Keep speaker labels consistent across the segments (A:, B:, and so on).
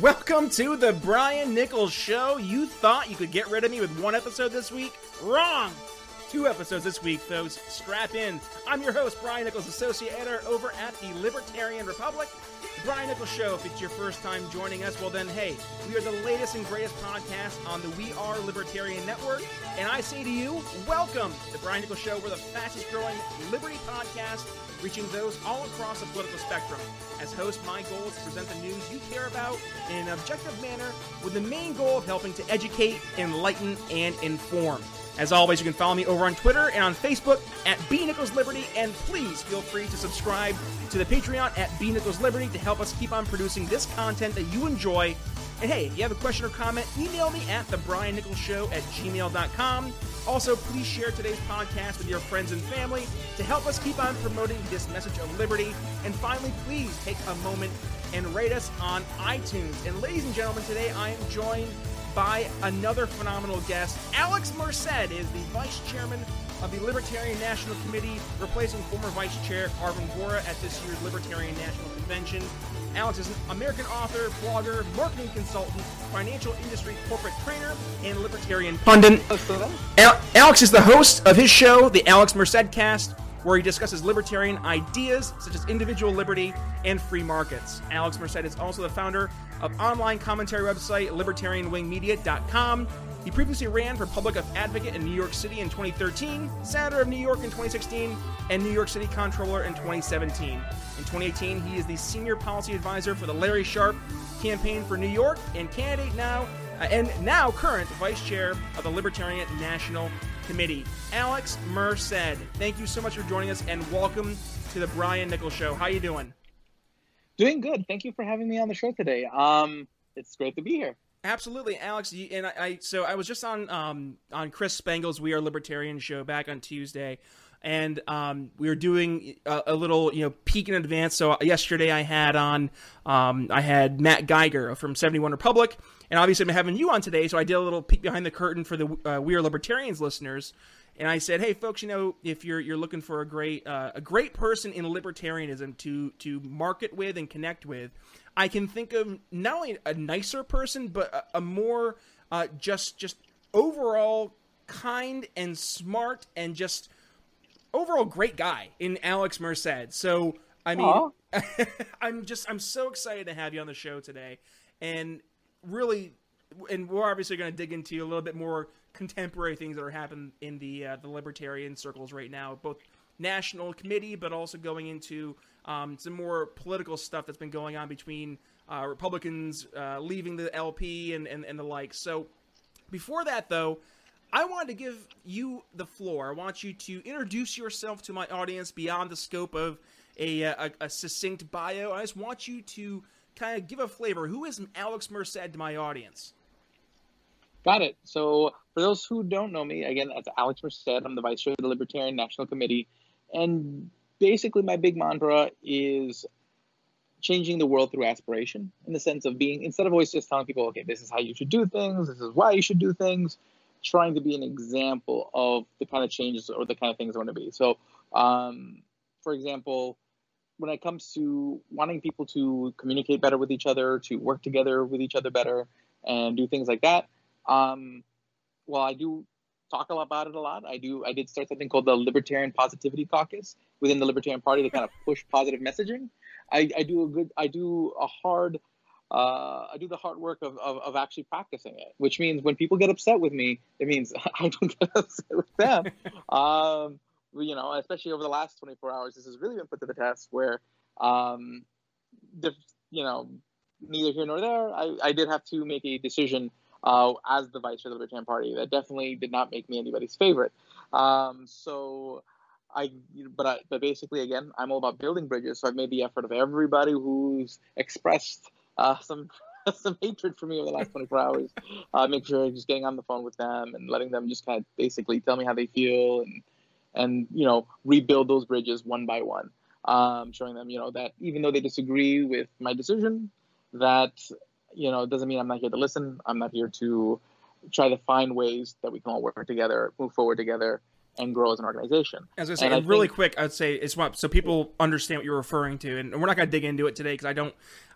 A: Welcome to the Brian Nichols Show. You thought you could get rid of me with one episode this week? Wrong! Two episodes this week, folks. Strap in. I'm your host, Brian Nichols, Associate Editor over at the Libertarian Republic. Brian Nichols Show, if it's your first time joining us, well then, hey, we are the latest and greatest podcast on the We Are Libertarian Network. And I say to you, welcome to the Brian Nichols Show. We're the fastest growing Liberty podcast reaching those all across the political spectrum. As host, my goal is to present the news you care about in an objective manner with the main goal of helping to educate, enlighten, and inform. As always, you can follow me over on Twitter and on Facebook at B Nichols Liberty, and please feel free to subscribe to the Patreon at B Nichols Liberty to help us keep on producing this content that you enjoy. And hey, if you have a question or comment, email me at Show at gmail.com. Also, please share today's podcast with your friends and family to help us keep on promoting this message of liberty. And finally, please take a moment and rate us on iTunes. And ladies and gentlemen, today I am joined by another phenomenal guest. Alex Merced is the vice chairman of the Libertarian National Committee, replacing former Vice Chair Arvin Vohra at this year's Libertarian National Convention. Alex is an American author, blogger, marketing consultant, financial industry corporate trainer, and libertarian pundit. Al- Alex is the host of his show, The Alex Merced Cast, where he discusses libertarian ideas such as individual liberty and free markets. Alex Merced is also the founder of online commentary website libertarianwingmedia.com. He previously ran for public advocate in New York City in 2013, senator of New York in 2016, and New York City comptroller in 2017. In 2018, he is the senior policy advisor for the Larry Sharpe campaign for New York and candidate now uh, and now current vice chair of the Libertarian National Committee. Alex Merced, thank you so much for joining us and welcome to the Brian Nichols Show. How are you doing?
B: Doing good. Thank you for having me on the show today. Um, it's great to be here.
A: Absolutely, Alex. And I, I, so I was just on um, on Chris Spangle's We Are Libertarian show back on Tuesday, and um, we were doing a, a, little you know peek in advance. So yesterday I had on um, I had Matt Geiger from Seventy One Republic, and obviously I'm having you on today. So I did a little peek behind the curtain for the uh, We Are Libertarians listeners, and I said, hey folks, you know if you're you're looking for a great uh, a great person in libertarianism to to market with and connect with I can think of not only a nicer person, but a, a more uh, just just overall kind and smart and just overall great guy in Alex Merced. So I mean, I'm just I'm so excited to have you on the show today, and really, and we're obviously going to dig into a little bit more contemporary things that are happening in the uh, the libertarian circles right now, both national committee, but also going into um, some more political stuff that's been going on between uh, Republicans uh, leaving the LP and, and, and the like. So before that, though, I wanted to give you the floor. I want you to introduce yourself to my audience beyond the scope of a, a, a succinct bio. I just want you to kind of give a flavor. Who is Alex Merced to my audience?
B: Got it. So, for those who don't know me, again, that's Alex Merced. I'm the vice chair of the Libertarian National Committee. And basically my big mantra is changing the world through aspiration in the sense of being instead of always just telling people okay this is how you should do things this is why you should do things trying to be an example of the kind of changes or the kind of things i want to be. So um, for example when it comes to wanting people to communicate better with each other to work together with each other better and do things like that um, well i do talk about it a lot. I do. I did start something called the Libertarian Positivity Caucus within the Libertarian Party to kind of push positive messaging. I, I do a good. I do a hard. Uh, I do the hard work of, of, of, actually practicing it, which means when people get upset with me, it means I don't get upset with them. um, you know, especially over the last 24 hours, this has really been put to the test where, um, the, you know, neither here nor there, I, I did have to make a decision uh, as the vice chair of the Libertarian Party. That definitely did not make me anybody's favorite. Um, so I, but I, but basically, again, I'm all about building bridges. So I've made the effort of everybody who's expressed uh, some some hatred for me over the last 24 hours. Uh, make sure I'm just getting on the phone with them and letting them just kind of basically tell me how they feel and and you know rebuild those bridges one by one. Um, showing them you know that even though they disagree with my decision, that you know, it doesn't mean I'm not here to listen. I'm not here to try to find ways that we can all work together, move forward together, and grow as an organization.
A: As I say, and, and really think, quick, I'd say it's what so people understand what you're referring to, and we're not going to dig into it today because I don't,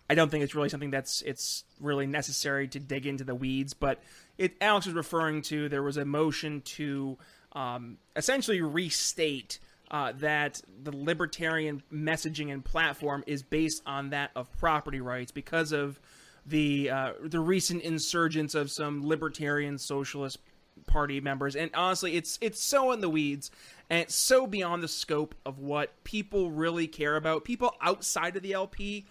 A: I don't think it's really something that's it's really necessary to dig into the weeds. But it, Alex was referring to there was a motion to um, essentially restate uh, that the libertarian messaging and platform is based on that of property rights because of the uh, the recent insurgence of some libertarian socialist party members. And honestly it's it's so in the weeds and it's so beyond the scope of what people really care about. People outside of the LP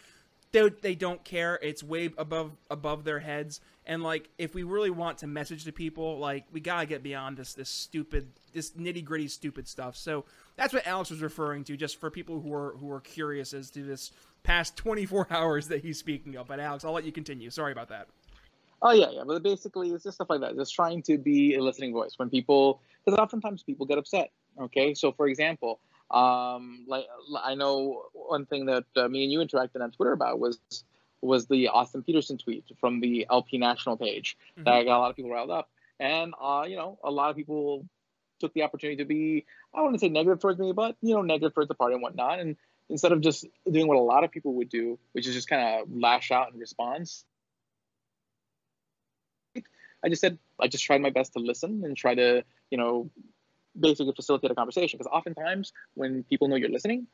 A: they, they don't care. It's way above above their heads. And like if we really want to message to people like we got to get beyond this this stupid this nitty-gritty stupid stuff so that's what Alex was referring to just for people who are who are curious as to this past 24 hours that he's speaking of but Alex I'll let you continue sorry about that
B: Oh yeah, yeah. But basically, it's just stuff like that. Just trying to be a listening voice when people, because oftentimes people get upset. Okay, so for example, um, like I know one thing that uh, me and you interacted on Twitter about was was the Austin Petersen tweet from the LP National page mm-hmm. that got a lot of people riled up, and uh, you know, a lot of people took the opportunity to be I wouldn't say negative towards me, but you know, negative towards the party and whatnot, and instead of just doing what a lot of people would do, which is just kind of lash out in response, I just said I just tried my best to listen and try to, you know, basically facilitate a conversation. Because oftentimes when people know you're listening,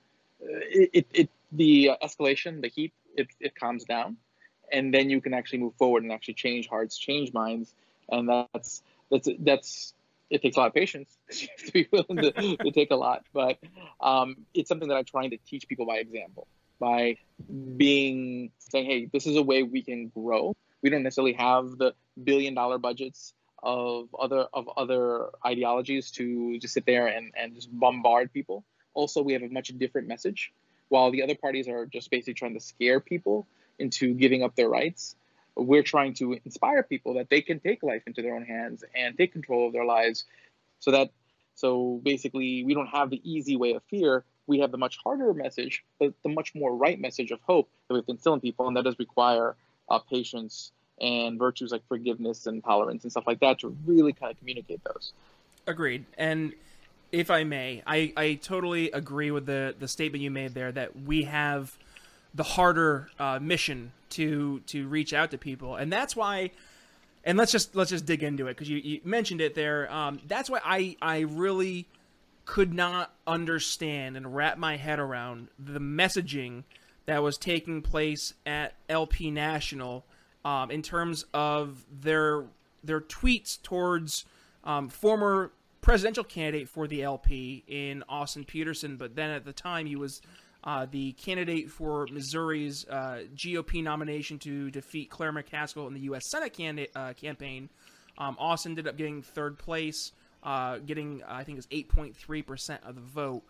B: uh, it, it, it the escalation, the heat, it, it calms down, and then you can actually move forward and actually change hearts, change minds, and that's that's that's it takes a lot of patience to be willing to, to take a lot but um, it's something that i'm trying to teach people by example by being saying hey this is a way we can grow we don't necessarily have the billion dollar budgets of other of other ideologies to just sit there and, and just bombard people. Also, we have a much different message. While the other parties are just basically trying to scare people into giving up their rights, we're trying to inspire people that they can take life into their own hands and take control of their lives. So that so basically we don't have the easy way of fear. We have the much harder message, but the much more right message of hope that we have to instill in people, and that does require uh, patience and virtues like forgiveness and tolerance and stuff like that to really kind of communicate those.
A: Agreed. And if I may, I, I totally agree with the, the statement you made there that we have the harder uh, mission to to reach out to people, and that's why. And let's just let's just dig into it because you, you mentioned it there. Um, that's why I I really could not understand and wrap my head around the messaging that was taking place at LP National um, in terms of their their tweets towards um, former presidential candidate for the LP in Austin Petersen, but then at the time he was uh, the candidate for Missouri's uh, GOP nomination to defeat Claire McCaskill in the U.S. Senate candidate, uh, campaign. Um, Austin ended up getting third place, uh, getting I think it's 8.3 percent of the vote.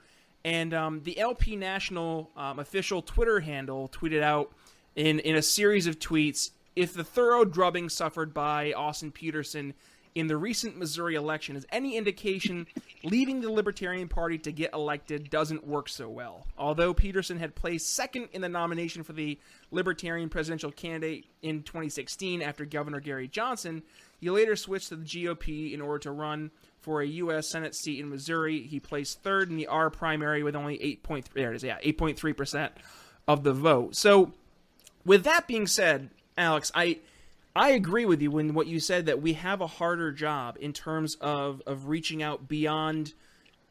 A: And um, the LP National um, official Twitter handle tweeted out in in a series of tweets if the thorough drubbing suffered by Austin Petersen in the recent Missouri election is any indication, leaving the Libertarian Party to get elected doesn't work so well. Although Petersen had placed second in the nomination for the Libertarian presidential candidate in 2016 after Governor Gary Johnson, he later switched to the GOP in order to run for a U.S. Senate seat in Missouri. He placed third in the R primary with only 8.3 there it is, yeah, 8.3 percent of the vote. So, with that being said, Alex, I I agree with you when what you said that we have a harder job in terms of of reaching out beyond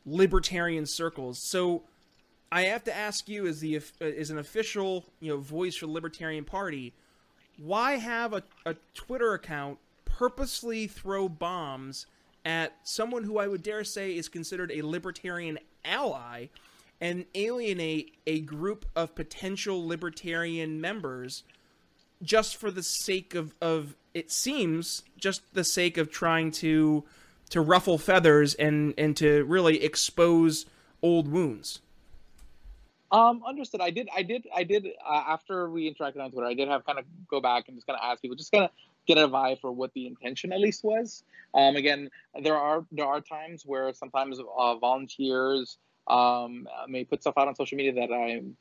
A: libertarian circles. So I have to ask you as the uh, as an official, you know, voice for the Libertarian Party, why have a, a Twitter account purposely throw bombs at someone who I would dare say is considered a libertarian ally and alienate a group of potential libertarian members just for the sake of, of it seems just the sake of trying to to ruffle feathers and and to really expose old wounds.
B: Um, understood. I did. I did. I did. Uh, after we interacted on Twitter, I did have kind of go back and just kind of ask people, just kind of get a vibe for what the intention at least was. Um, again, there are there are times where sometimes uh, volunteers um, may put stuff out on social media that I'm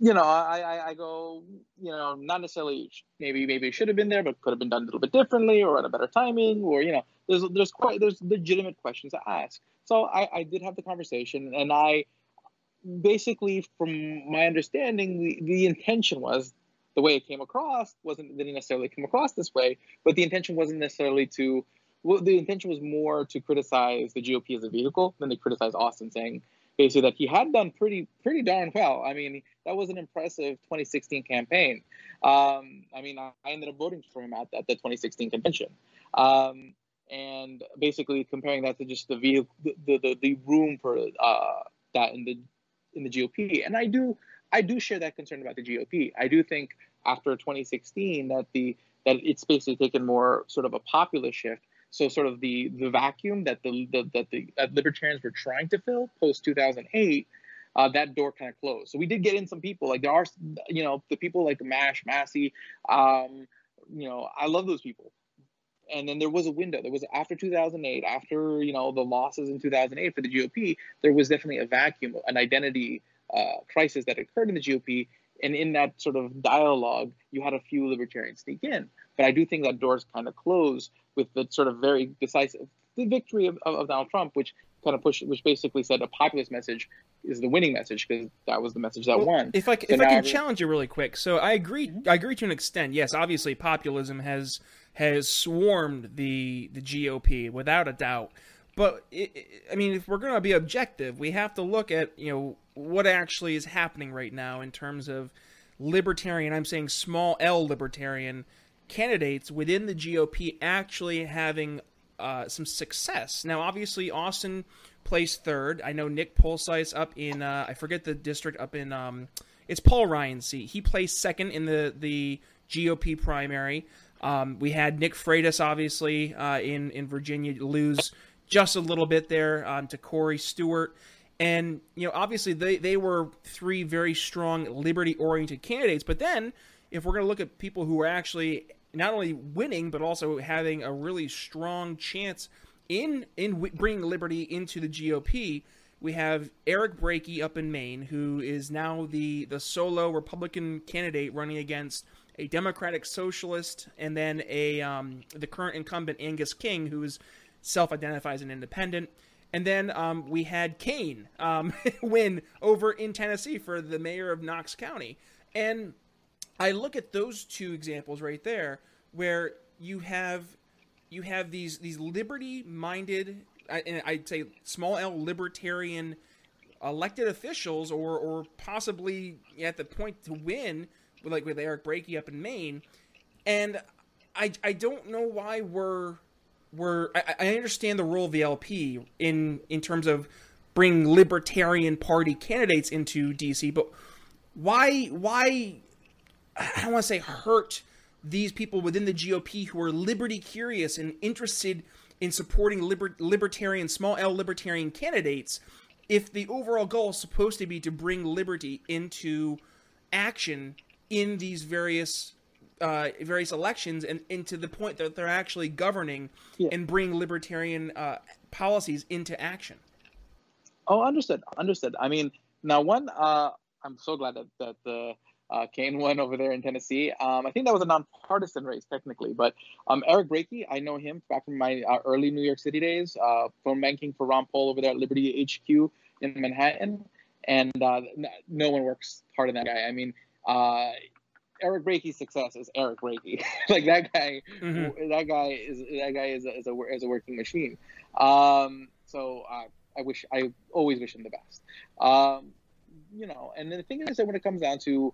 B: you know, I, I, I go, you know, not necessarily maybe maybe it should have been there, but could have been done a little bit differently or at a better timing, or you know, there's there's quite there's legitimate questions to ask. So I, I did have the conversation, and I basically, from my understanding, the, the intention was the way it came across wasn't didn't necessarily come across this way, but the intention wasn't necessarily to. Well, the intention was more to criticize the GOP as a vehicle than to criticize Austin, saying basically that he had done pretty pretty darn well. I mean, that was an impressive 2016 campaign. Um, I mean, I, ended up voting for him at, at the 2016 convention, um, and basically comparing that to just the vehicle, the, the, the room for uh, that in the in the GOP. And I do I do share that concern about the GOP. I do think after 2016 that the that it's basically taken more sort of a populist shift so sort of the the vacuum that the, the that the that libertarians were trying to fill post 2008, uh, that door kind of closed. So we did get in some people like there are you know the people like Thomas Massie. um, you know I love those people. And then there was a window. There was after 2008, after you know the losses in 2008 for the GOP, there was definitely a vacuum, an identity uh, crisis that occurred in the GOP. And in that sort of dialogue, you had a few libertarians sneak in. But I do think that doors kind of close with the sort of very decisive the victory of, of, of Donald Trump, which kind of pushed, which basically said a populist message is the winning message because that was the message that well, won.
A: If I so if I can challenge you really quick, so I agree. Mm-hmm. I agree to an extent. Yes, obviously populism has has swarmed the the GOP without a doubt. But it, I mean, if we're going to be objective, we have to look at you know what actually is happening right now in terms of libertarian. I'm saying small L libertarian candidates within the GOP actually having uh, some success. Now, obviously, Austin placed third. I know Nick Polce up in uh, I forget the district up in um, it's Paul Ryan's seat. He placed second in the the GOP primary. Um, we had Nick Freitas obviously uh, in in Virginia lose just a little bit there um, to Corey Stewart. And you know, obviously they, they were three very strong liberty oriented candidates. But then, if we're going to look at people who are actually not only winning but also having a really strong chance in in bringing liberty into the GOP. We have Eric Brakey up in Maine, who is now the the solo Republican candidate running against a Democratic Socialist, and then a um, the current incumbent Angus King, who is self-identifies an independent. And then um, we had Kane um, win over in Tennessee for the mayor of Knox County, and I look at those two examples right there, where you have you have these these liberty minded, and I'd say small L libertarian elected officials, or or possibly at the point to win, like with Eric Brakey up in Maine, and I I don't know why we're we're I, I understand the role of the LP in in terms of bringing libertarian party candidates into DC, but why why I don't want to say hurt these people within the GOP who are liberty curious and interested in supporting liber- libertarian, small L libertarian candidates, if the overall goal is supposed to be to bring liberty into action in these various uh, various elections and, and to the point that they're actually governing yeah. and bring libertarian uh, policies into action.
B: Oh, understood, understood. I mean, now one, uh, I'm so glad that that the uh, Kane won over there in Tennessee. Um, I think that was a nonpartisan race technically, but um, Eric Brakey, I know him back from my uh, early New York City days, uh, phone banking for Ron Paul over there at Liberty HQ in Manhattan, and uh, no one works harder than that guy. I mean, uh, Eric Brakey's success is Eric Brakey. like that guy, mm-hmm. that guy is that guy is a, is a, is a working machine. Um, so uh, I wish I always wish him the best. Um, you know, and the thing is that when it comes down to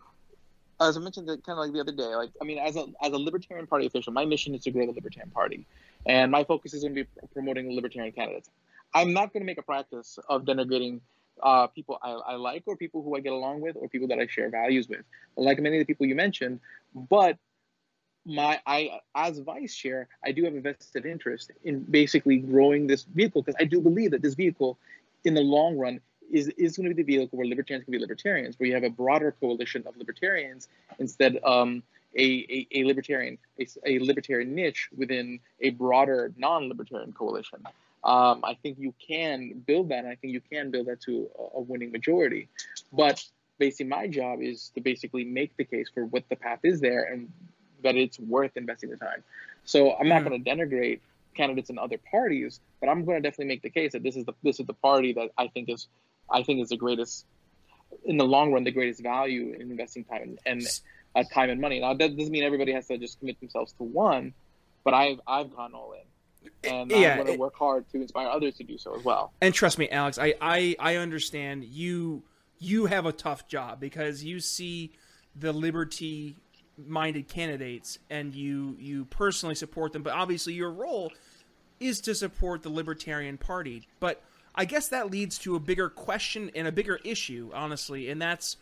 B: as I mentioned kind of like the other day, like I mean, as a as a Libertarian Party official, my mission is to grow the Libertarian Party, and my focus is going to be promoting Libertarian candidates. I'm not going to make a practice of denigrating uh, people I, I, like or people who I get along with or people that I share values with, like many of the people you mentioned. But my I as vice chair, I do have a vested interest in basically growing this vehicle because I do believe that this vehicle, in the long run, is, is going to be the vehicle where libertarians can be libertarians, where you have a broader coalition of libertarians instead um, a, a, a libertarian a, a, libertarian niche within a broader non-libertarian coalition. Um, I think you can build that, and I think you can build that to a, a winning majority. But basically my job is to basically make the case for what the path is there and that it's worth investing the time. So I'm not mm. going to denigrate candidates in other parties, but I'm going to definitely make the case that this is the this is the party that I think is I think is the greatest in the long run the greatest value in investing time and, uh, time and money. Now that doesn't mean everybody has to just commit themselves to one, but I've I've gone all in, and yeah, I'm going to work hard to inspire others to do so as well.
A: And trust me, Alex, I I, I understand you you have a tough job because you see the liberty minded candidates and you you personally support them but obviously your role is to support the libertarian party but i guess that leads to a bigger question and a bigger issue honestly and that's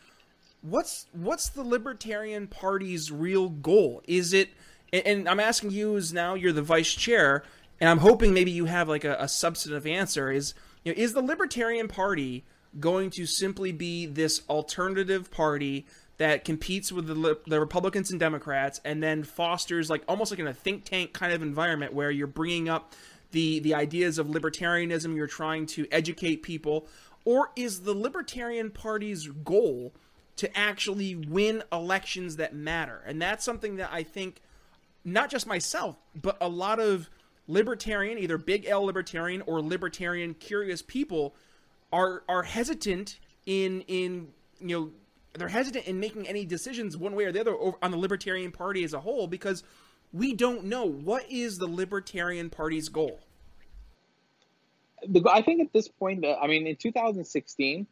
A: what's what's the libertarian party's real goal? Is it and, i'm asking you as now you're the vice chair and i'm hoping maybe you have like a, a substantive answer is you know, is the libertarian party going to simply be this alternative party that competes with the, the Republicans and Democrats, and then fosters like almost like in a think tank kind of environment where you're bringing up the the ideas of libertarianism, you're trying to educate people, or is the Libertarian Party's goal to actually win elections that matter? And that's something that I think not just myself, but a lot of libertarian, either big L libertarian or libertarian curious people are are hesitant in in you know they're hesitant in making any decisions one way or the other on the Libertarian Party as a whole because we don't know what is the Libertarian Party's goal.
B: I think at this point, I mean, in 2016,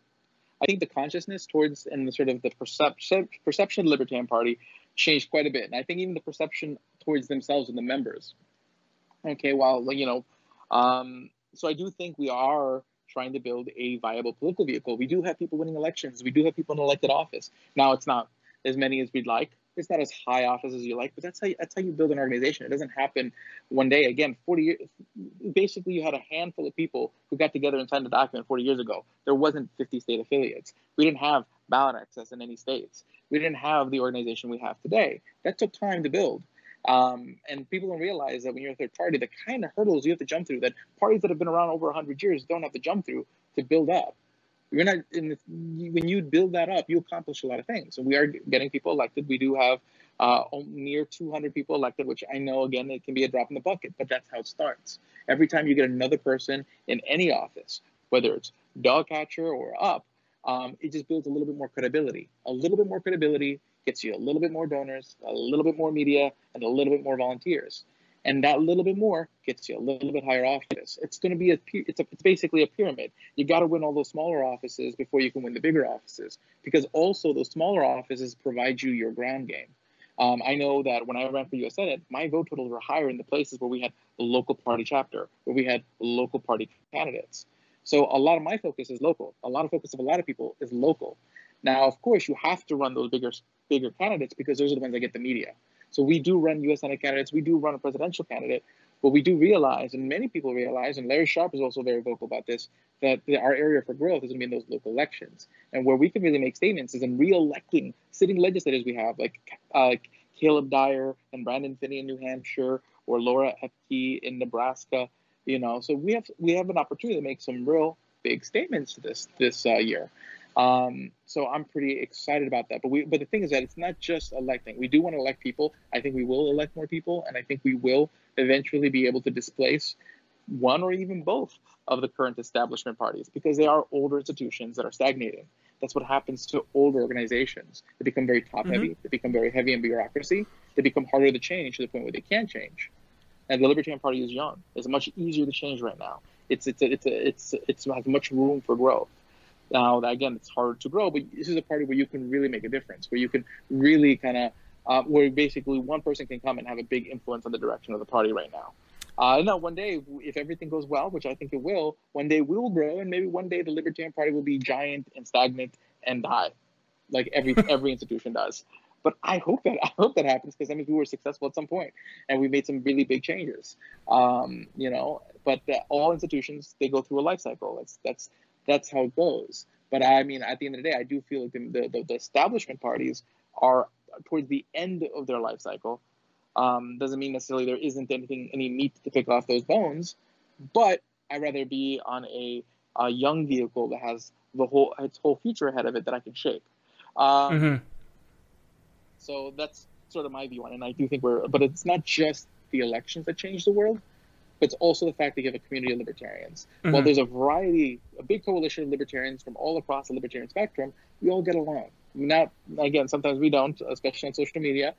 B: I think the consciousness towards and the sort of the perception perception of the Libertarian Party changed quite a bit, and I think even the perception towards themselves and the members. Okay, well, you know, um, so I do think we are trying to build a viable political vehicle. We do have people winning elections. We do have people in elected office. Now it's not as many as we'd like. It's not as high office as you like, but that's how you, that's how you build an organization. It doesn't happen one day. Again, 40 years, basically you had a handful of people who got together and signed a document 40 years ago. There wasn't 50 state affiliates. We didn't have ballot access in any states. We didn't have the organization we have today. That took time to build. Um, and people don't realize that when you're a third party, the kind of hurdles you have to jump through that parties that have been around over 100 years don't have to jump through to build up. You're not in when you build that up, you accomplish a lot of things. And we are getting people elected. We do have uh, near 200 people elected, which I know again it can be a drop in the bucket, but that's how it starts. Every time you get another person in any office, whether it's dog catcher or up, um, it just builds a little bit more credibility. A little bit more credibility gets you a little bit more donors, a little bit more media, and a little bit more volunteers. And that little bit more gets you a little bit higher office. It's going to be a it's a it's basically a pyramid. You got to win all those smaller offices before you can win the bigger offices, because also those smaller offices provide you your ground game. Um, I know that when I ran for U.S. Senate, my vote totals were higher in the places where we had a local party chapter, where we had local party candidates. So a lot of my focus is local. A lot of focus of a lot of people is local. Now, of course, you have to run those bigger bigger candidates because those are the ones that get the media. So we do run U.S. Senate candidates, we do run a presidential candidate, but we do realize, and many people realize, and Larry Sharpe is also very vocal about this, that our area for growth is going to be in those local elections, and where we can really make statements is in re-electing sitting legislators we have, like uh, Caleb Dyer and Brandon Phinney in New Hampshire, or Laura Ebke in Nebraska. You know, so we have we have an opportunity to make some real big statements this this uh, year. Um, so I'm pretty excited about that. But we, but the thing is that it's not just electing. We do want to elect people. I think we will elect more people, and I think we will eventually be able to displace one or even both of the current establishment parties because they are older institutions that are stagnating. That's what happens to older organizations. They become very top heavy. Mm-hmm. They become very heavy in bureaucracy. They become harder to change to the point where they can't change. And the Libertarian Party is young. It's much easier to change right now. It's it's a, it's a, it's it's has much room for growth. Now, again, it's hard to grow, but this is a party where you can really make a difference, where you can really kind of, uh, where basically one person can come and have a big influence on the direction of the party right now. Uh, no, one day, if everything goes well, which I think it will, one day we will grow, and maybe one day the Libertarian Party will be giant and stagnant and die, like every every institution does. But I hope that I hope that happens because that means we were successful at some point and we made some really big changes. Um, you know, but uh, all institutions they go through a life cycle. That's that's that's how it goes. But I mean, at the end of the day, I do feel like the, the, the establishment parties are towards the end of their life cycle. Um, doesn't mean necessarily there isn't anything, any meat to pick off those bones, but I'd rather be on a, a young vehicle that has the whole its whole future ahead of it that I can shape. Um, mm-hmm. So that's sort of my view on it. And I do think we're, but it's not just the elections that change the world, but it's also the fact that you have a community of libertarians. Mm-hmm. While there's a variety, a big coalition of libertarians from all across the libertarian spectrum, we all get along. Not again, sometimes we don't, especially on social media.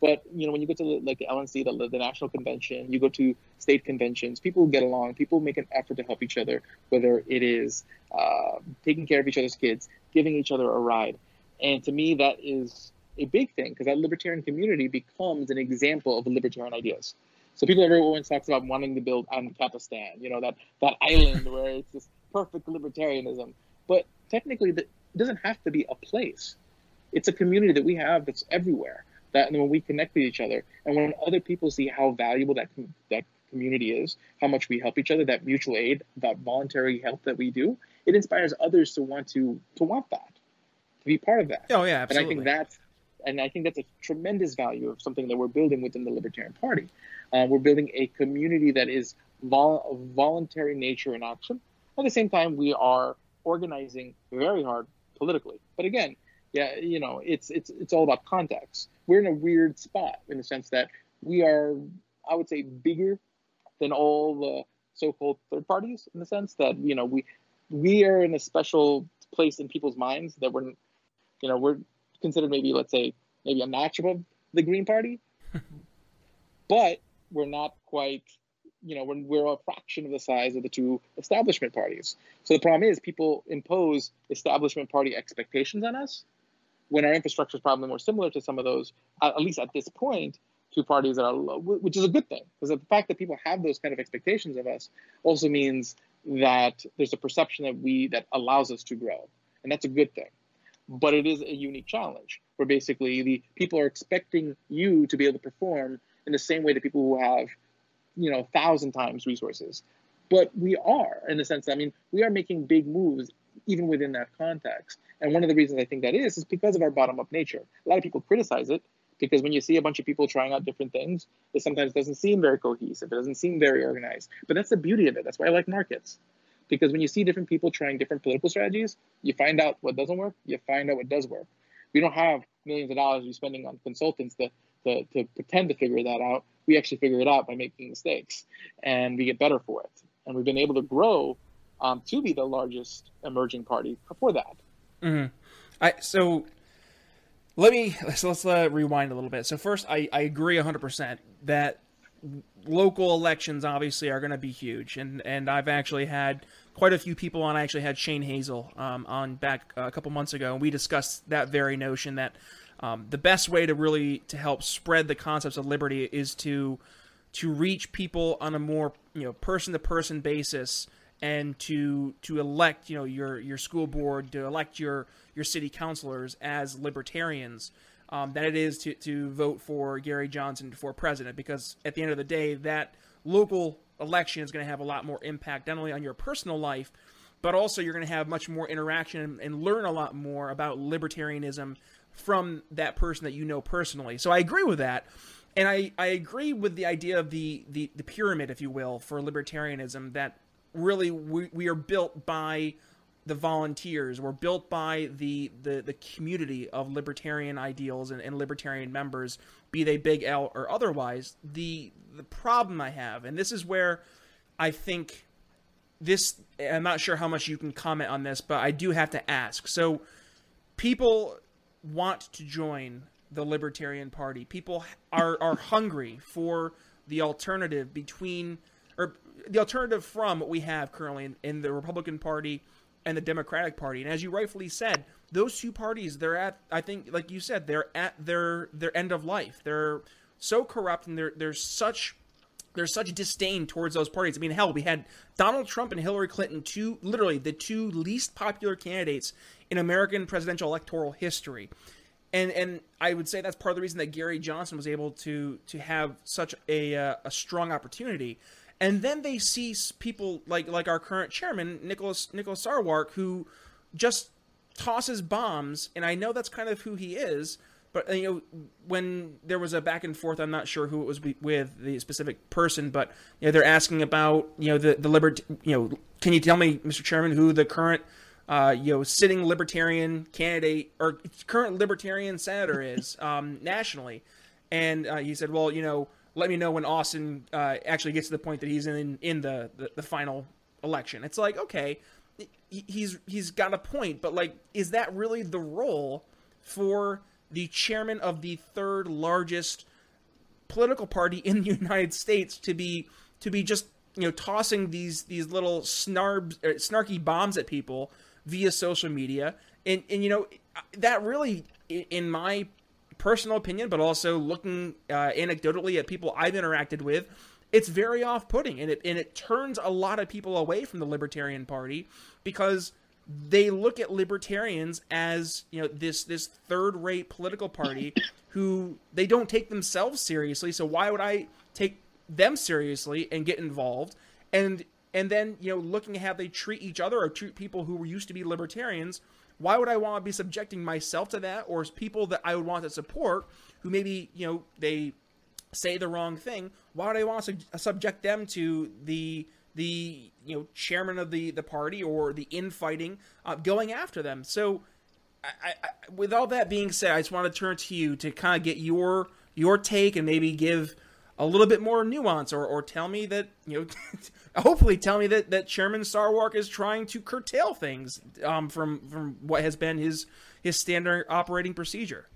B: But you know, when you go to like the LNC, the, the national convention, you go to state conventions, people get along. People make an effort to help each other, whether it is uh, taking care of each other's kids, giving each other a ride. And to me, that is a big thing because that libertarian community becomes an example of libertarian ideas. So people everyone talks about wanting to build Ancapistan, you know, that, that island where it's this perfect libertarianism. But technically, it doesn't have to be a place. It's a community that we have that's everywhere. That when we connect with each other, and when other people see how valuable that that community is, how much we help each other, that mutual aid, that voluntary help that we do, it inspires others to want to to want that, to be part of that.
A: Oh yeah, absolutely.
B: And I think that's and I think that's a tremendous value of something that we're building within the Libertarian Party. Uh, we're building a community that is vol- voluntary nature in action. At the same time, we are organizing very hard politically. But again, yeah, you know, it's it's it's all about context. We're in a weird spot in the sense that we are, I would say, bigger than all the so-called third parties in the sense that you know we we are in a special place in people's minds that we're you know we're considered maybe let's say maybe a notch above the Green Party, but we're not quite you know we're, we're a fraction of the size of the two establishment parties. So the problem is people impose establishment party expectations on us when our infrastructure is probably more similar to some of those, at least at this point, two parties that are, which is a good thing, because the fact that people have those kind of expectations of us also means that there's a perception that we that allows us to grow, and that's a good thing but it is a unique challenge where basically the people are expecting you to be able to perform in the same way that people who have, you know, thousand times resources. But we are in the sense that, I mean, we are making big moves even within that context. And one of the reasons I think that is, is because of our bottom up nature. A lot of people criticize it because when you see a bunch of people trying out different things, it sometimes doesn't seem very cohesive. It doesn't seem very organized. But that's the beauty of it. That's why I like markets because when you see different people trying different political strategies, you find out what doesn't work, you find out what does work. We don't have millions of dollars we're spending on consultants to, to, to pretend to figure that out. We actually figure it out by making mistakes and we get better for it. And we've been able to grow um, to be the largest emerging party before that.
A: Mm-hmm. I, so let me let's, let's uh, rewind a little bit. So first, I, I agree 100% that local elections obviously are going to be huge, and and I've actually had quite a few people on. I actually had Shane Hazel um, on back a couple months ago, and we discussed that very notion that um, the best way to really to help spread the concepts of liberty is to to reach people on a more you know person to person basis and to to elect you know your your school board to elect your your city councilors as libertarians um, than it is to, to vote for Gary Johnson for president because at the end of the day, that local election is going to have a lot more impact, not only on your personal life, but also you're going to have much more interaction and, and learn a lot more about libertarianism from that person that you know personally. So I agree with that. And I, I agree with the idea of the, the, the pyramid, if you will, for libertarianism that really we, we are built by the volunteers were built by the, the, the community of libertarian ideals and, and libertarian members, be they big L or otherwise. The the problem I have, and this is where I think this I'm not sure how much you can comment on this, but I do have to ask. So people want to join the Libertarian Party. People are are hungry for the alternative between or the alternative from what we have currently in, in the Republican Party and the Democratic Party. And as you rightfully said, those two parties, they're at I think like you said, they're at their their end of life. They're so corrupt and they're there's such there's such disdain towards those parties. I mean, hell, we had Donald Trump and Hillary Clinton, two literally the two least popular candidates in American presidential electoral history. And and I would say that's part of the reason that Gary Johnson was able to to have such a uh, a strong opportunity and then they see people like like our current chairman Nicholas Nicholas Sarwark who just tosses bombs, and I know that's kind of who he is. But you know, when there was a back and forth, I'm not sure who it was with the specific person, but you know, they're asking about you know the the liberty. You know, can you tell me, Mr. Chairman, who the current uh, you know, sitting libertarian candidate or current libertarian senator is um, nationally, and uh, he said, "Well, you know, let me know when Austin uh, actually gets to the point that he's in in the, the, the final election." It's like, okay, he's he's got a point, but like, is that really the role for the chairman of the third largest political party in the United States to be to be just you know tossing these these little snarbs uh, snarky bombs at people via social media and and you know that really in my personal opinion but also looking uh, anecdotally at people I've interacted with it's very off-putting and it and it turns a lot of people away from the libertarian party because they look at libertarians as you know this this third-rate political party who they don't take themselves seriously so why would I take them seriously and get involved? And and then you know looking at how they treat each other or treat people who used to be libertarians why would i want to be subjecting myself to that or people that i would want to support who maybe you know they say the wrong thing? Why would i want to subject them to the the you know chairman of the the party or the infighting uh, going after them? So I, I, with all that being said i just want to turn to you to kind of get your your take and maybe give a little bit more nuance or, or tell me that you know hopefully tell me that that chairman sarwark is trying to curtail things um, from from what has been his his standard operating procedure.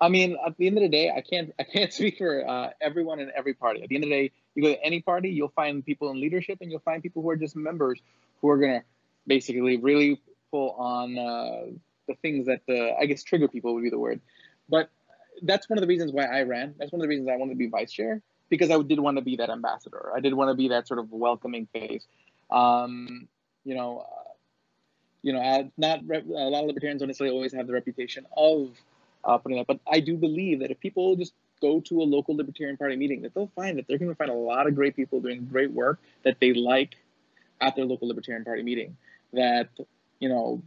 B: I mean at the end of the day i can't i can't speak for uh, everyone in every party. At the end of the day you go to any party you'll find people in leadership and you'll find people who are just members who are to basically really pull on uh, the things that uh, i guess trigger people would be the word. But that's one of the reasons why I ran. That's one of the reasons I wanted to be vice chair because I did want to be that ambassador. I did want to be that sort of welcoming face. Um, you know, uh, you know, not a lot of libertarians don't necessarily always have the reputation of uh, putting that, but I do believe that if people just go to a local libertarian party meeting, that they'll find that they're going to find a lot of great people doing great work that they like at their local libertarian party meeting. That you know,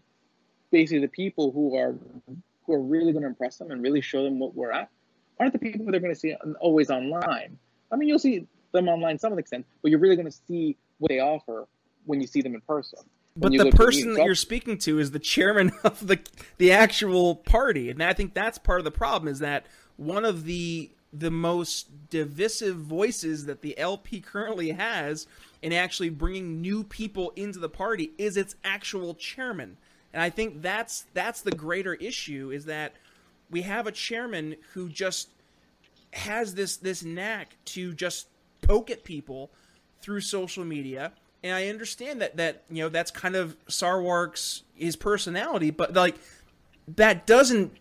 B: basically the people who are who are really going to impress them and really show them what we're at aren't the people they're going to see always online. I mean, you'll see them online some extent, but you're really going to see what they offer when you see them in person.
A: But the person that you're speaking to is the chairman of the the actual party, and I think that's part of the problem. Is that one of the the most divisive voices that the LP currently has in actually bringing new people into the party is its actual chairman. And I think that's that's the greater issue is that we have a chairman who just has this this knack to just poke at people through social media. And I understand that that you know that's kind of Sarwark's his personality, but like that doesn't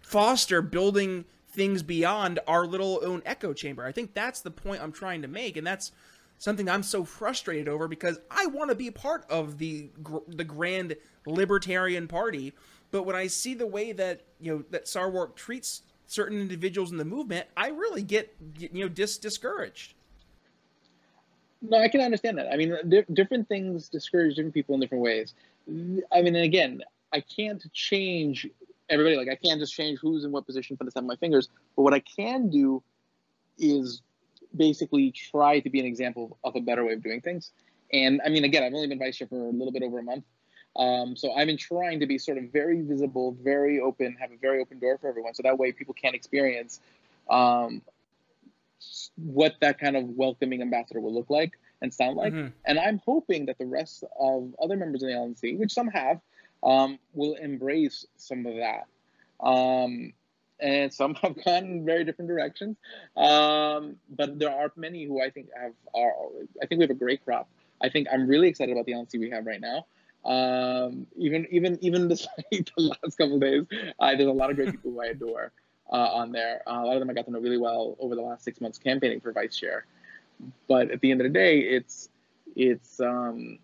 A: foster building things beyond our little own echo chamber. I think that's the point I'm trying to make, and that's something I'm so frustrated over because I want to be part of the the grand libertarian party, but when I see the way that you know that Sarwark treats certain individuals in the movement, I really get you know dis- discouraged.
B: No, I can understand that. I mean, di- different things discourage different people in different ways. I mean, again, I can't change everybody. Like, I can't just change who's in what position for the snap of my fingers. But what I can do is basically try to be an example of a better way of doing things. And I mean, again, I've only been vice chair for a little bit over a month. Um, so I've been trying to be sort of very visible, very open, have a very open door for everyone. So that way people can experience um, what that kind of welcoming ambassador will look like and sound like. Mm-hmm. And I'm hoping that the rest of other members of the LNC, which some have, um, will embrace some of that. Um, and some have gone in very different directions. Um, but there are many who I think have are. I think we have a great crop. I think I'm really excited about the LNC we have right now. Um, even even even despite the last couple days, uh, there's a lot of great people who I adore uh, on there. Uh, a lot of them I got to know really well over the last six months campaigning for vice chair. But at the end of the day, it's it's um,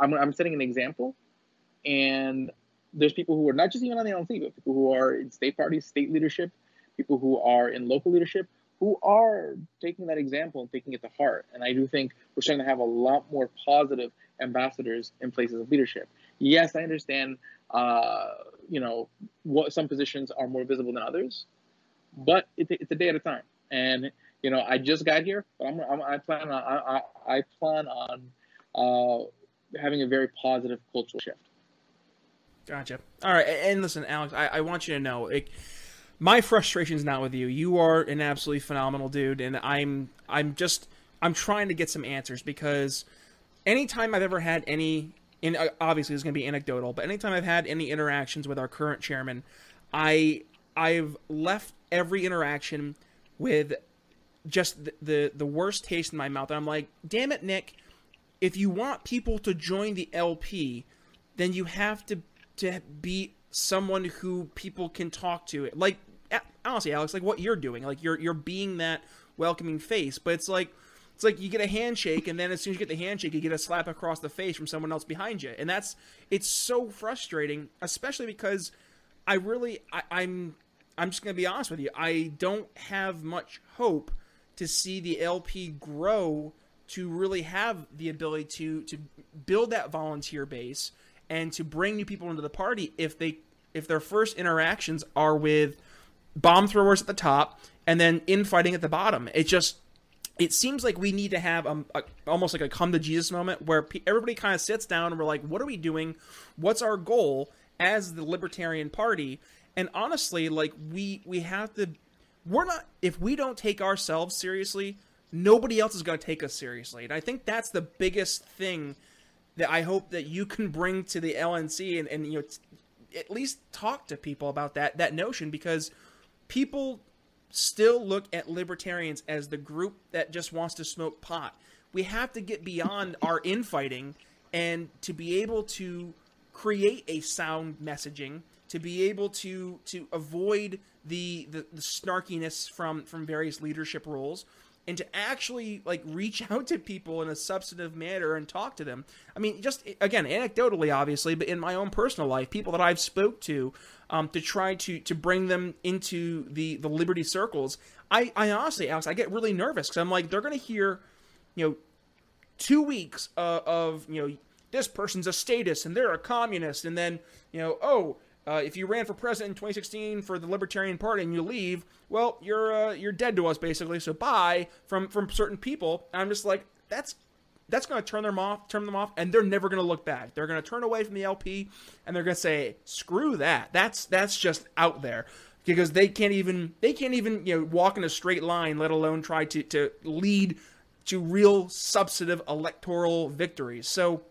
B: I'm I'm setting an example, and there's people who are not just even on the LNC, but people who are in state parties, state leadership, people who are in local leadership, who are taking that example and taking it to heart. And I do think we're starting to have a lot more positive ambassadors in places of leadership. Yes, I understand. Uh, you know, what some positions are more visible than others, but it, it's a day at a time. And you know, I just got here, but I'm, I'm i plan on I, I, plan on uh, having a very positive cultural shift.
A: Gotcha. All right, and listen, Alex, I, I want you to know, it, my frustration's not with you. You are an absolutely phenomenal dude, and I'm I'm just I'm trying to get some answers because anytime I've ever had any, in uh, obviously it's going to be anecdotal, but anytime I've had any interactions with our current chairman, I I've left every interaction with just the, the, the worst taste in my mouth. And I'm like, damn it, Nick, if you want people to join the LP, then you have to to be someone who people can talk to. Like honestly, Alex, like what you're doing, like you're you're being that welcoming face, but it's like it's like you get a handshake and then as soon as you get the handshake you get a slap across the face from someone else behind you. And that's it's so frustrating especially because i really I, i'm i'm just to be honest with you. I don't have much hope to see the lp grow to really have the ability to to build that volunteer base and to bring new people into the party if they if their first interactions are with bomb throwers at the top and then infighting at the bottom. It just it seems like we need to have a, a, almost like a come to Jesus moment where pe- everybody kind of sits down and we're like, what are we doing? What's our goal as the Libertarian Party? And honestly, like we we have to, we're not if we don't take ourselves seriously, nobody else is going to take us seriously. And I think that's the biggest thing that I hope that you can bring to the LNC and, and you know t- at least talk to people about that that notion because people still look at libertarians as the group that just wants to smoke pot. We have to get beyond our infighting and to be able to create a sound messaging, to be able to to avoid the, the, the snarkiness from from various leadership roles and to actually like reach out to people in a substantive manner and talk to them. I mean, just again, anecdotally, obviously, but in my own personal life, people that I've spoke to um, to try to to bring them into the the liberty circles. I I honestly, Alex, I get really nervous because I'm like they're gonna hear, you know, two weeks uh, of you know this person's a statist and they're a communist, and then you know oh. Uh, if you ran for president in 2016 for the Libertarian Party and you leave, well, you're uh, you're dead to us basically. So bye from from certain people. And I'm just like, that's that's going to turn them off, turn them off, and they're never going to look back. They're going to turn away from the LP, and they're going to say, "Screw that." That's that's just out there because they can't even they can't even you know walk in a straight line, let alone try to to lead to real substantive electoral victories. So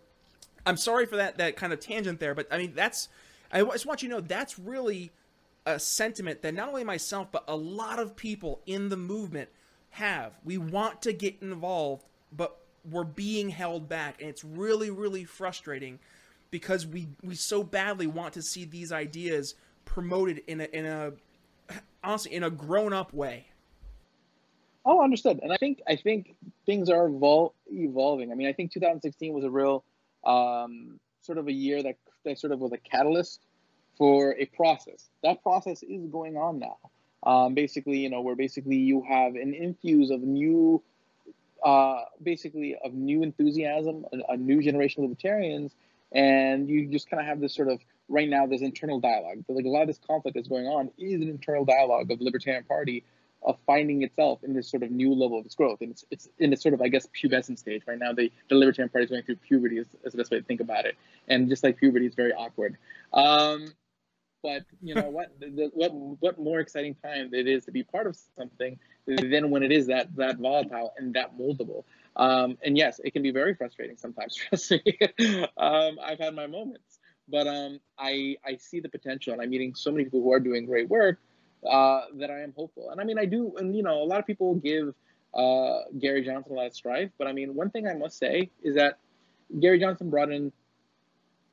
A: I'm sorry for that that kind of tangent there, but I mean that's I just want you to know that's really a sentiment that not only myself but a lot of people in the movement have. We want to get involved, but we're being held back and it's really really frustrating because we we so badly want to see these ideas promoted in a in a honestly in a grown up way.
B: Oh understood. And i think i think things are evol- evolving. I mean i think 2016 was a real um, sort of a year that that sort of was a catalyst for a process that process is going on now um, basically you know where basically you have an infuse of new uh, basically of new enthusiasm, a, a, new generation of libertarians, and you just kind of have this sort of right now this internal dialogue. But like a lot of this conflict that's going on is an internal dialogue of the Libertarian Party of finding itself in this sort of new level of its growth, and it's it's in its sort of I guess pubescent stage right now. The the Libertarian Party is going through puberty is, is the best way to think about it, and just like puberty, it's very awkward. Um, but you know what? The, what what more exciting time it is to be part of something than when it is that that volatile and that moldable. Um, and yes, it can be very frustrating sometimes. Trust me, um, I've had my moments, but um, I I see the potential, and I'm meeting so many people who are doing great work uh, that I am hopeful. And I mean, I do, and you know, a lot of people give uh, Gary Johnson a lot of strife, but I mean, one thing I must say is that Gary Johnson brought in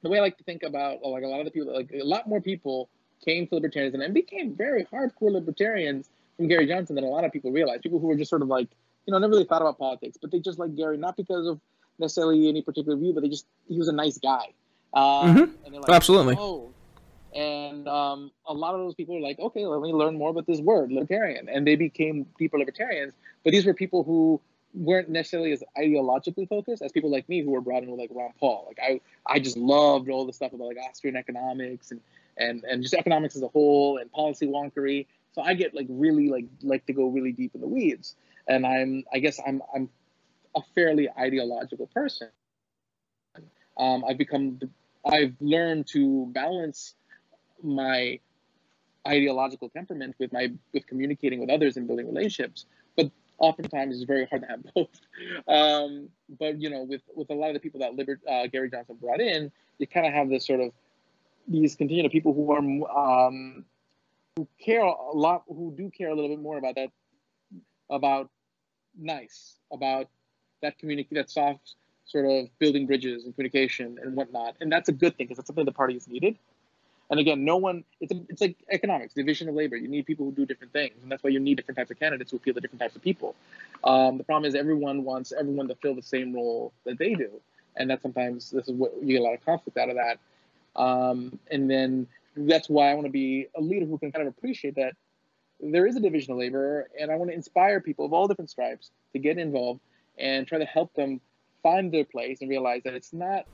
B: the way I like to think about like a lot of the people, like a lot more people came to libertarianism and became very hardcore libertarians from Gary Johnson than a lot of people realize. People who were just sort of like, you know, never really thought about politics, but they just like Gary not because of necessarily any particular view, but they just he was a nice guy.
A: Um, mm-hmm. like, Absolutely.
B: Oh. And um, a lot of those people were like, okay, let me learn more about this word, libertarian, and they became deeper libertarians. But these were people who weren't necessarily as ideologically focused as people like me who were brought in with like Ron Paul. Like I, I just loved all the stuff about like Austrian economics and and and just economics as a whole and policy wonkery. So I get like really like like to go really deep in the weeds. And I'm I guess I'm I'm a fairly ideological person. Um, I've become, I've learned to balance my ideological temperament with my with communicating with others and building relationships. But oftentimes it's very hard to have both. Um, but you know, with with a lot of the people that Liber, uh, Gary Johnson brought in, you kind of have this sort of these contingent of people who are um, who care a lot, who do care a little bit more about that, about nice, about that community, that soft sort of building bridges and communication and whatnot. And that's a good thing because that's something the party has needed. And again, no one, it's, a, it's like economics, division of labor. You need people who do different things. And that's why you need different types of candidates who appeal to different types of people. Um, the problem is everyone wants everyone to fill the same role that they do. And that sometimes this is what you get a lot of conflict out of that. Um, and then that's why I want to be a leader who can kind of appreciate that there is a division of labor. And I want to inspire people of all different stripes to get involved and try to help them find their place and realize that it's not,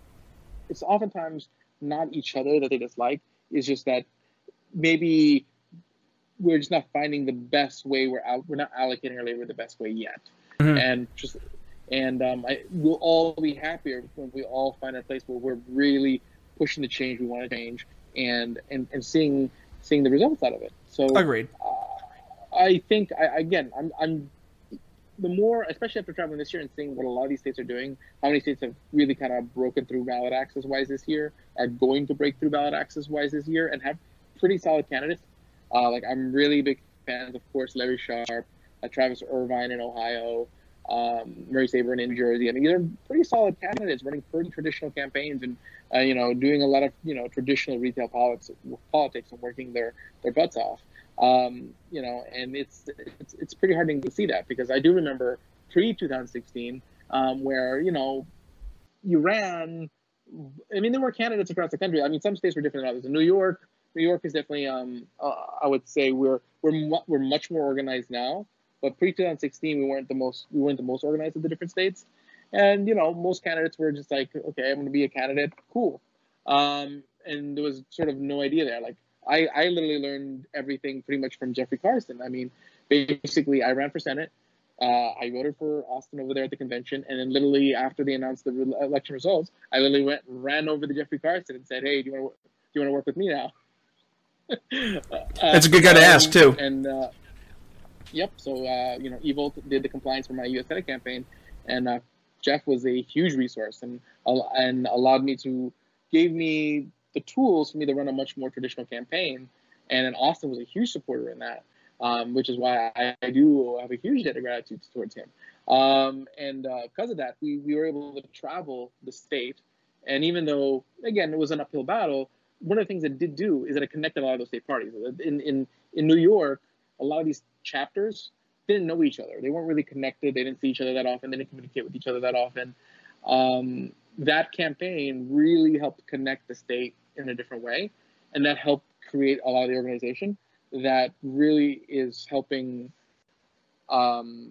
B: it's oftentimes not each other that they dislike is just that maybe we're just not finding the best way. We're out. We're not allocating our labor the best way yet, mm-hmm. and just and um, I, we'll all be happier when we all find a place where we're really pushing the change we want to change and and, and seeing seeing the results out of it. So
A: agreed.
B: Uh, I think I, again, I'm I'm the more, especially after traveling this year and seeing what a lot of these states are doing, how many states have really kind of broken through ballot access wise this year, are going to break through ballot access wise this year, and have pretty solid candidates. Uh, like I'm really big fans, of course, Larry Sharpe, uh, Travis Irvine in Ohio, um, Murray Sabrin in New Jersey. I mean, they're pretty solid candidates running pretty traditional campaigns and uh, you know doing a lot of you know traditional retail politics, politics and working their their butts off. Um, you know, and it's, it's it's pretty hard to see that because I do remember pre 2016 um, where you know you ran. I mean, there were candidates across the country. I mean, some states were different than others. In New York, New York is definitely. Um, uh, I would say we're we're we're much more organized now. But pre 2016, we weren't the most we weren't the most organized of the different states. And you know, most candidates were just like, okay, I'm going to be a candidate, cool. Um, and there was sort of no idea there. Like I, I literally learned everything pretty much from Jeffrey Carson. I mean, basically, I ran for Senate. Uh, I voted for Austin over there at the convention, and then literally after they announced the re- election results, I literally went and ran over to Jeffrey Carson and said, "Hey, do you want to do you want to work with me now?"
A: That's a good guy to ask too.
B: And uh, yep, so uh, you know, Evolt did the compliance for my U.S. Senate campaign, and uh, Jeff was a huge resource and and allowed me to gave me the tools for me to run a much more traditional campaign. And then Austin was a huge supporter in that, um, which is why I, I, do have a huge debt of gratitude towards him. Um, and uh, because of that, we, we were able to travel the state. And even though, again, it was an uphill battle, one of the things it did do is that it connected a lot of those state parties. In, in, in New York, a lot of these chapters didn't know each other. They weren't really connected. They didn't see each other that often. They didn't communicate with each other that often. Um, that campaign really helped connect the state in a different way, and that helped create a lot of the organization that really is helping um,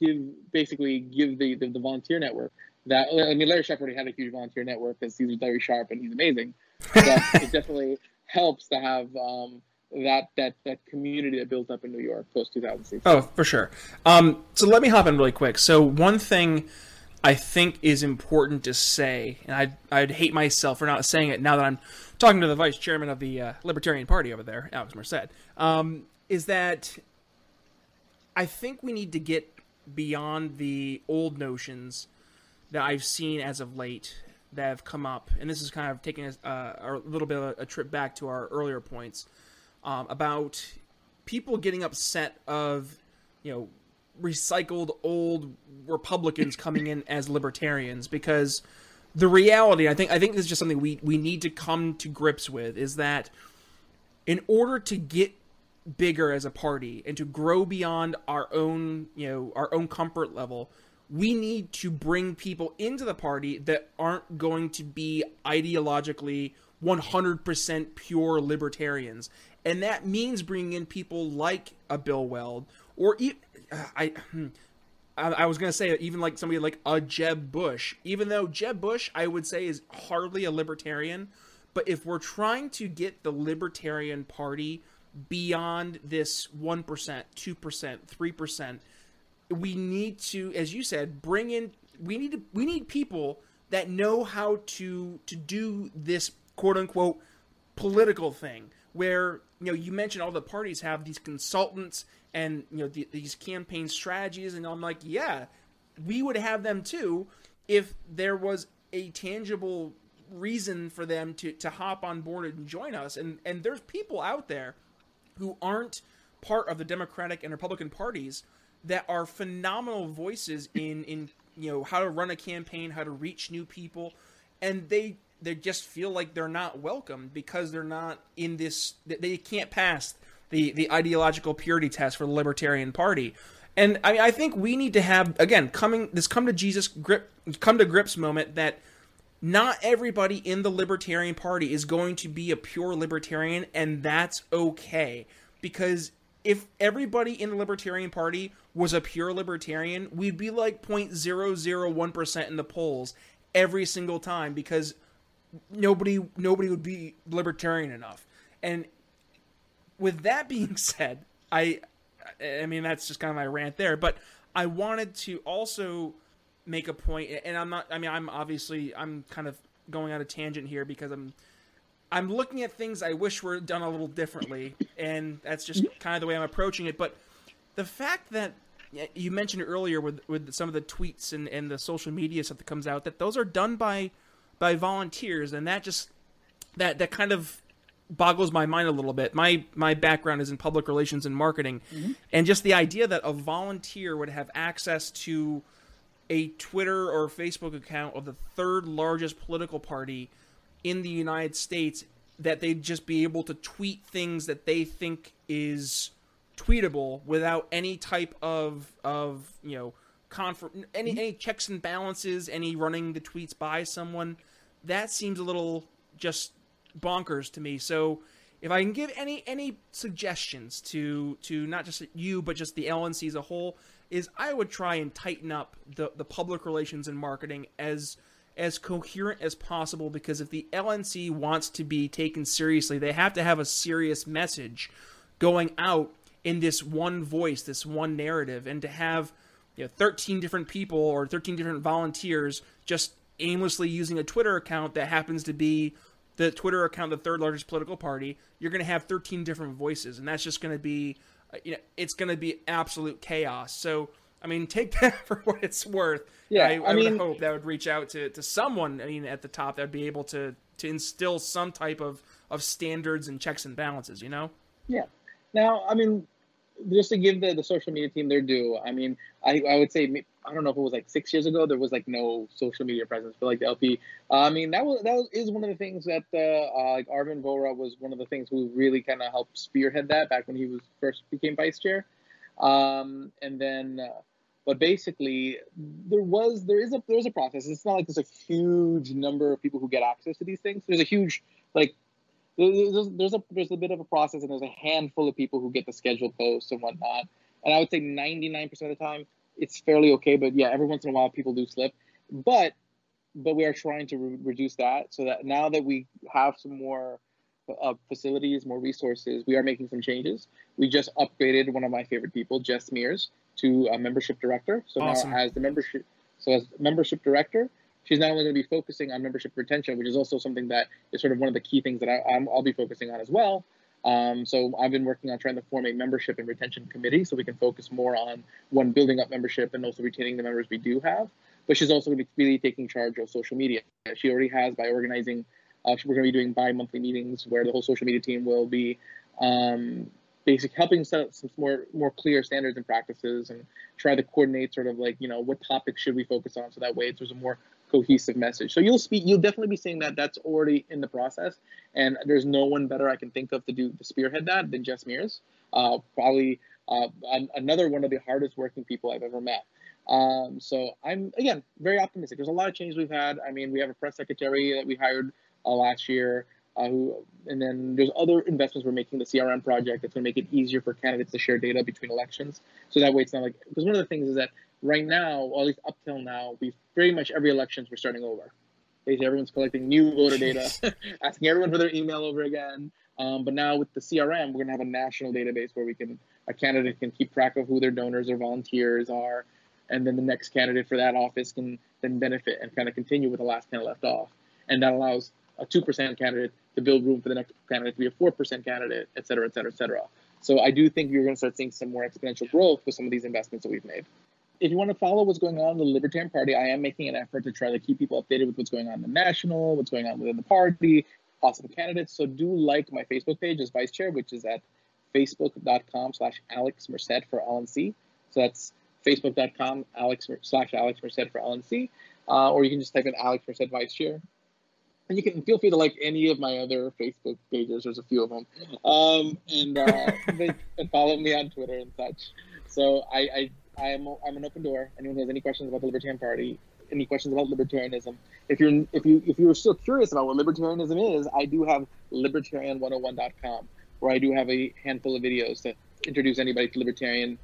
B: give basically give the, the, the volunteer network that I mean Larry Sharpe already had a huge volunteer network because he's Larry Sharpe and he's amazing, but it definitely helps to have um, that that that community that built up in New York post 2006.
A: Oh, for sure. Um, so let me hop in really quick. So one thing I think is important to say, and I'd, I'd hate myself for not saying it now that I'm talking to the vice chairman of the uh, Libertarian Party over there, Alex Merced, um, is that I think we need to get beyond the old notions that I've seen as of late that have come up, and this is kind of taking a, uh, a little bit of a trip back to our earlier points um, about people getting upset of, you know, recycled old Republicans coming in as libertarians because the reality I think I think this is just something we we need to come to grips with is that in order to get bigger as a party and to grow beyond our own you know our own comfort level we need to bring people into the party that aren't going to be ideologically 100% pure libertarians. And that means bringing in people like a Bill Weld or hmm, I, I was gonna say even like somebody like a Jeb Bush, even though Jeb Bush I would say is hardly a libertarian, but if we're trying to get the Libertarian Party beyond this one percent, two percent, three percent, we need to, as you said, bring in. We need to. We need people that know how to to do this quote unquote political thing where you know you mentioned all the parties have these consultants and you know the, these campaign strategies and I'm like yeah we would have them too if there was a tangible reason for them to to hop on board and join us. And and there's people out there who aren't part of the Democratic and Republican parties that are phenomenal voices in in you know how to run a campaign, how to reach new people, and they they just feel like they're not welcome because they're not in this they can't pass the the ideological purity test for the Libertarian Party. And I mean, I think we need to have again coming this come to Jesus grip come to grips moment that not everybody in the Libertarian Party is going to be a pure libertarian, and that's okay because if everybody in the Libertarian Party was a pure libertarian, we'd be like 0.001% in the polls every single time because nobody nobody would be libertarian enough. And with that being said, I I mean that's just kind of my rant there, but I wanted to also make a point and I'm not I mean I'm obviously I'm kind of going on a tangent here because I'm I'm looking at things I wish were done a little differently, and that's just kind of the way I'm approaching it. But the fact that you mentioned earlier with with some of the tweets and, and the social media stuff that comes out that those are done by by volunteers, and that just that that kind of boggles my mind a little bit. My my background is in public relations and marketing, mm-hmm. and just the idea that a volunteer would have access to a Twitter or Facebook account of the third largest political party in the United States that they'd just be able to tweet things that they think is tweetable without any type of of you know confer- any any checks and balances, any running the tweets by someone. That seems a little just bonkers to me. So if I can give any any suggestions to to not just you but just the LNC as a whole, is I would try and tighten up the the public relations and marketing as as coherent as possible because if the LNC wants to be taken seriously, they have to have a serious message going out in this one voice, this one narrative, and to have you know 13 different people or 13 different volunteers just aimlessly using a Twitter account that happens to be the Twitter account the third largest political party, you're going to have 13 different voices, and that's just going to be, uh, you know, it's going to be absolute chaos. So I mean, take that for what it's worth. Yeah, I, I, I mean, would hope that would reach out to, to someone. I mean, at the top, that would be able to to instill some type of of standards and checks and balances. You know?
B: Yeah. Now, I mean, just to give the, the social media team their due, I mean, I, I would say I don't know if it was like six years ago there was like no social media presence for like the LP. Uh, I mean, that was that was, is one of the things that uh, uh, like Arvin Vohra was one of the things who really kind of helped spearhead that back when he was first became vice chair. Um, and then uh, but basically, there was there is a there's a process. It's not like there's a huge number of people who get access to these things. There's a huge like there's, there's a there's a bit of a process, and there's a handful of people who get the scheduled posts and whatnot. And I would say 99% of the time, it's fairly okay. But yeah, every once in a while, people do slip. But but we are trying to re- reduce that so that now that we have some more uh, facilities, more resources, we are making some changes. We just upgraded one of my favorite people, Jess Mears, to a membership director. So awesome. now as the membership, so as membership director, she's not only going to be focusing on membership retention, which is also something that is sort of one of the key things that I, will be focusing on as well. Um, so I've been working on trying to form a membership and retention committee so we can focus more on one building up membership and also retaining the members we do have. But she's also going to be really taking charge of social media. She already has by organizing. Uh, we're going to be doing bi-monthly meetings where the whole social media team will be um, basic helping set up some more more clear standards and practices and try to coordinate sort of like you know what topics should we focus on so that way there's a more cohesive message. So you'll speak you'll definitely be seeing that that's already in the process. And there's no one better i can think of to do to spearhead that than jess mears. Uh, probably uh, another one of the hardest working people i've ever met. Um, so i'm again very optimistic. There's a lot of change we've had. I mean we have a press secretary that we hired uh, last year uh, who, and then there's other investments we're making. The CRM project that's going to make it easier for candidates to share data between elections. So that way, it's not like because one of the things is that right now, or at least up till now, we've pretty much every elections we're starting over. Basically, everyone's collecting new voter data, asking everyone for their email over again. Um, but now with the CRM, we're going to have a national database where we can a candidate can keep track of who their donors or volunteers are. and then the next candidate for that office can then benefit and kind of continue with the last candidate left off, and that allows a two percent candidate to build room for the next candidate to be a four percent candidate, et cetera, et cetera, et cetera. So I do think you're going to start seeing some more exponential growth with some of these investments that we've made. If you want to follow what's going on in the Libertarian Party, I am making an effort to try to keep people updated with what's going on in the national, what's going on within the party, possible candidates. So do like my Facebook page as vice chair, which is at facebook.com slash Alex Merced for LNC. So that's facebook.com Alex slash Alex Merced for LNC. Uh, or you can just type in Alex Merced Vice Chair. And you can feel free to like any of my other Facebook pages. There's a few of them. Um, and, uh, and follow me on Twitter and such. So I, I, I am, I'm an open door. Anyone who has any questions about the Libertarian Party, any questions about libertarianism, if you're if you if you're still curious about what libertarianism is, I do have libertarian101.com where I do have a handful of videos to introduce anybody to libertarian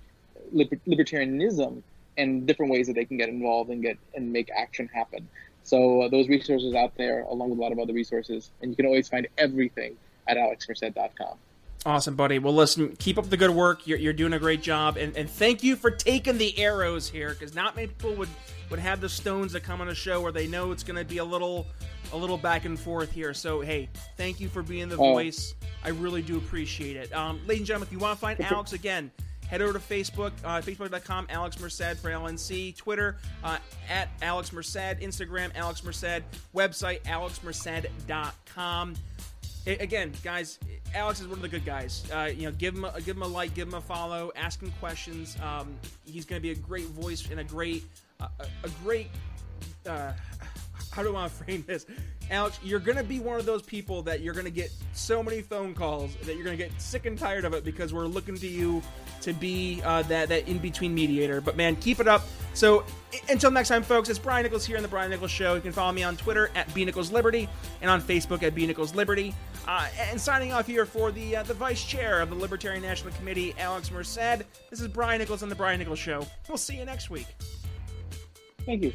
B: liber, libertarianism and different ways that they can get involved and get and make action happen. So uh, those resources out there, along with a lot of other resources, and you can always find everything at alexmerced.com.
A: Awesome, buddy. Well, listen, keep up the good work. You're, you're doing a great job, and, and thank you for taking the arrows here, because not many people would would have the stones that come on a show where they know it's going to be a little a little back and forth here. So hey, thank you for being the oh. voice. I really do appreciate it. Um, ladies and gentlemen, if you want to find Alex again, head over to Facebook, uh, facebook.com, Alex Merced for LNC, Twitter, uh, at Alex Merced, Instagram, Alex Merced, website, alexmerced.com. It, again, guys, Alex is one of the good guys. Uh, you know, give him a, give him a like, give him a follow, ask him questions. Um, he's going to be a great voice and a great a, a great. Uh, how do I want to frame this? Alex, you're going to be one of those people that you're going to get so many phone calls that you're going to get sick and tired of it because we're looking to you to be uh, that that in between mediator. But man, keep it up. So until next time, folks, it's Brian Nichols here on the Brian Nichols Show. You can follow me on Twitter at B Nichols Liberty and on Facebook at B Nichols Liberty. Uh, and signing off here for the uh, the vice chair of the Libertarian National Committee, Alex Merced. This is Brian Nichols on the Brian Nichols Show. We'll see you next week.
B: Thank you.